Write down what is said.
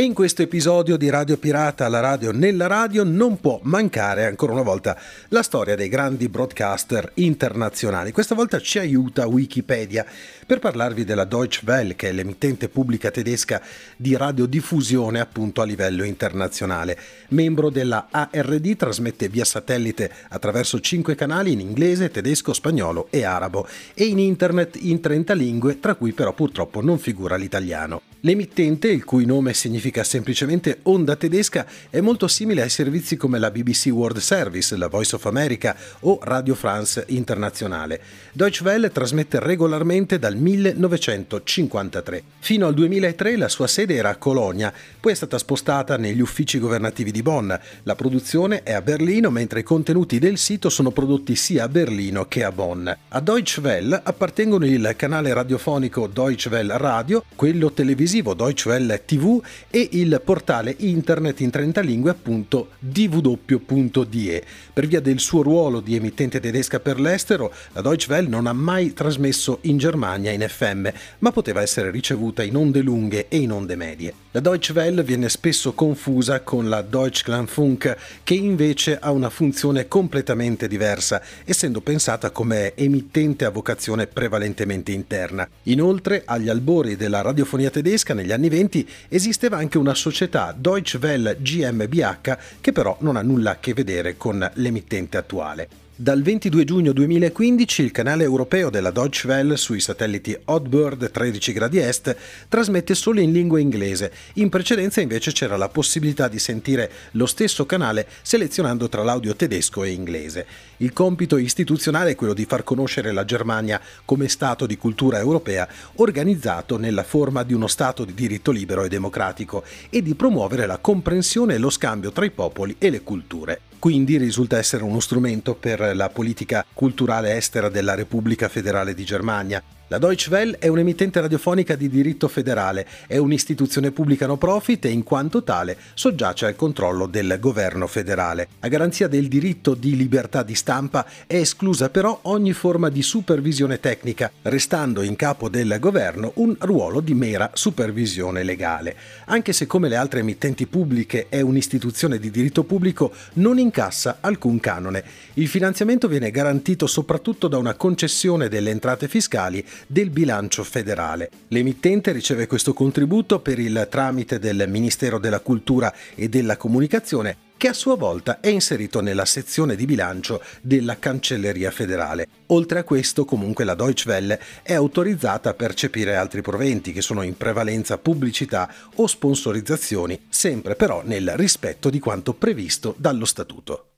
E in questo episodio di Radio Pirata alla radio nella radio non può mancare ancora una volta la storia dei grandi broadcaster internazionali. Questa volta ci aiuta Wikipedia per parlarvi della Deutsche Welle, che è l'emittente pubblica tedesca di radiodiffusione appunto a livello internazionale. Membro della ARD, trasmette via satellite attraverso cinque canali in inglese, tedesco, spagnolo e arabo e in internet in 30 lingue, tra cui però purtroppo non figura l'italiano. L'emittente, il cui nome significa semplicemente onda tedesca, è molto simile ai servizi come la BBC World Service, la Voice of America o Radio France Internazionale. Deutsche Welle trasmette regolarmente dal 1953. Fino al 2003 la sua sede era a Colonia, poi è stata spostata negli uffici governativi di Bonn. La produzione è a Berlino, mentre i contenuti del sito sono prodotti sia a Berlino che a Bonn. A Deutsche Welle appartengono il canale radiofonico Deutsche Welle Radio, quello televisivo televisivo Deutsche Welle TV e il portale internet in 30 lingue appunto dw.de. Per via del suo ruolo di emittente tedesca per l'estero, la Deutsche Welle non ha mai trasmesso in Germania in FM, ma poteva essere ricevuta in onde lunghe e in onde medie. La Deutsche Welle viene spesso confusa con la Deutschlandfunk, che invece ha una funzione completamente diversa, essendo pensata come emittente a vocazione prevalentemente interna. Inoltre, agli albori della radiofonia tedesca, negli anni 20 esisteva anche una società Deutsche Welle GmbH che però non ha nulla a che vedere con l'emittente attuale. Dal 22 giugno 2015 il canale europeo della Deutsche Welle sui satelliti Oddbird 13 gradi est trasmette solo in lingua inglese. In precedenza invece c'era la possibilità di sentire lo stesso canale selezionando tra l'audio tedesco e inglese. Il compito istituzionale è quello di far conoscere la Germania come Stato di cultura europea organizzato nella forma di uno Stato di diritto libero e democratico e di promuovere la comprensione e lo scambio tra i popoli e le culture quindi risulta essere uno strumento la politica culturale estera della Repubblica Federale di Germania. La Deutsche Welle è un'emittente radiofonica di diritto federale, è un'istituzione pubblica no profit e in quanto tale soggiace al controllo del governo federale. A garanzia del diritto di libertà di stampa è esclusa però ogni forma di supervisione tecnica, restando in capo del governo un ruolo di mera supervisione legale. Anche se come le altre emittenti pubbliche è un'istituzione di diritto pubblico, non incassa alcun canone. Il finanziamento viene garantito soprattutto da una concessione delle entrate fiscali del bilancio federale. L'emittente riceve questo contributo per il tramite del Ministero della Cultura e della Comunicazione che a sua volta è inserito nella sezione di bilancio della Cancelleria federale. Oltre a questo, comunque, la Deutsche Welle è autorizzata a percepire altri proventi che sono in prevalenza pubblicità o sponsorizzazioni, sempre però nel rispetto di quanto previsto dallo statuto.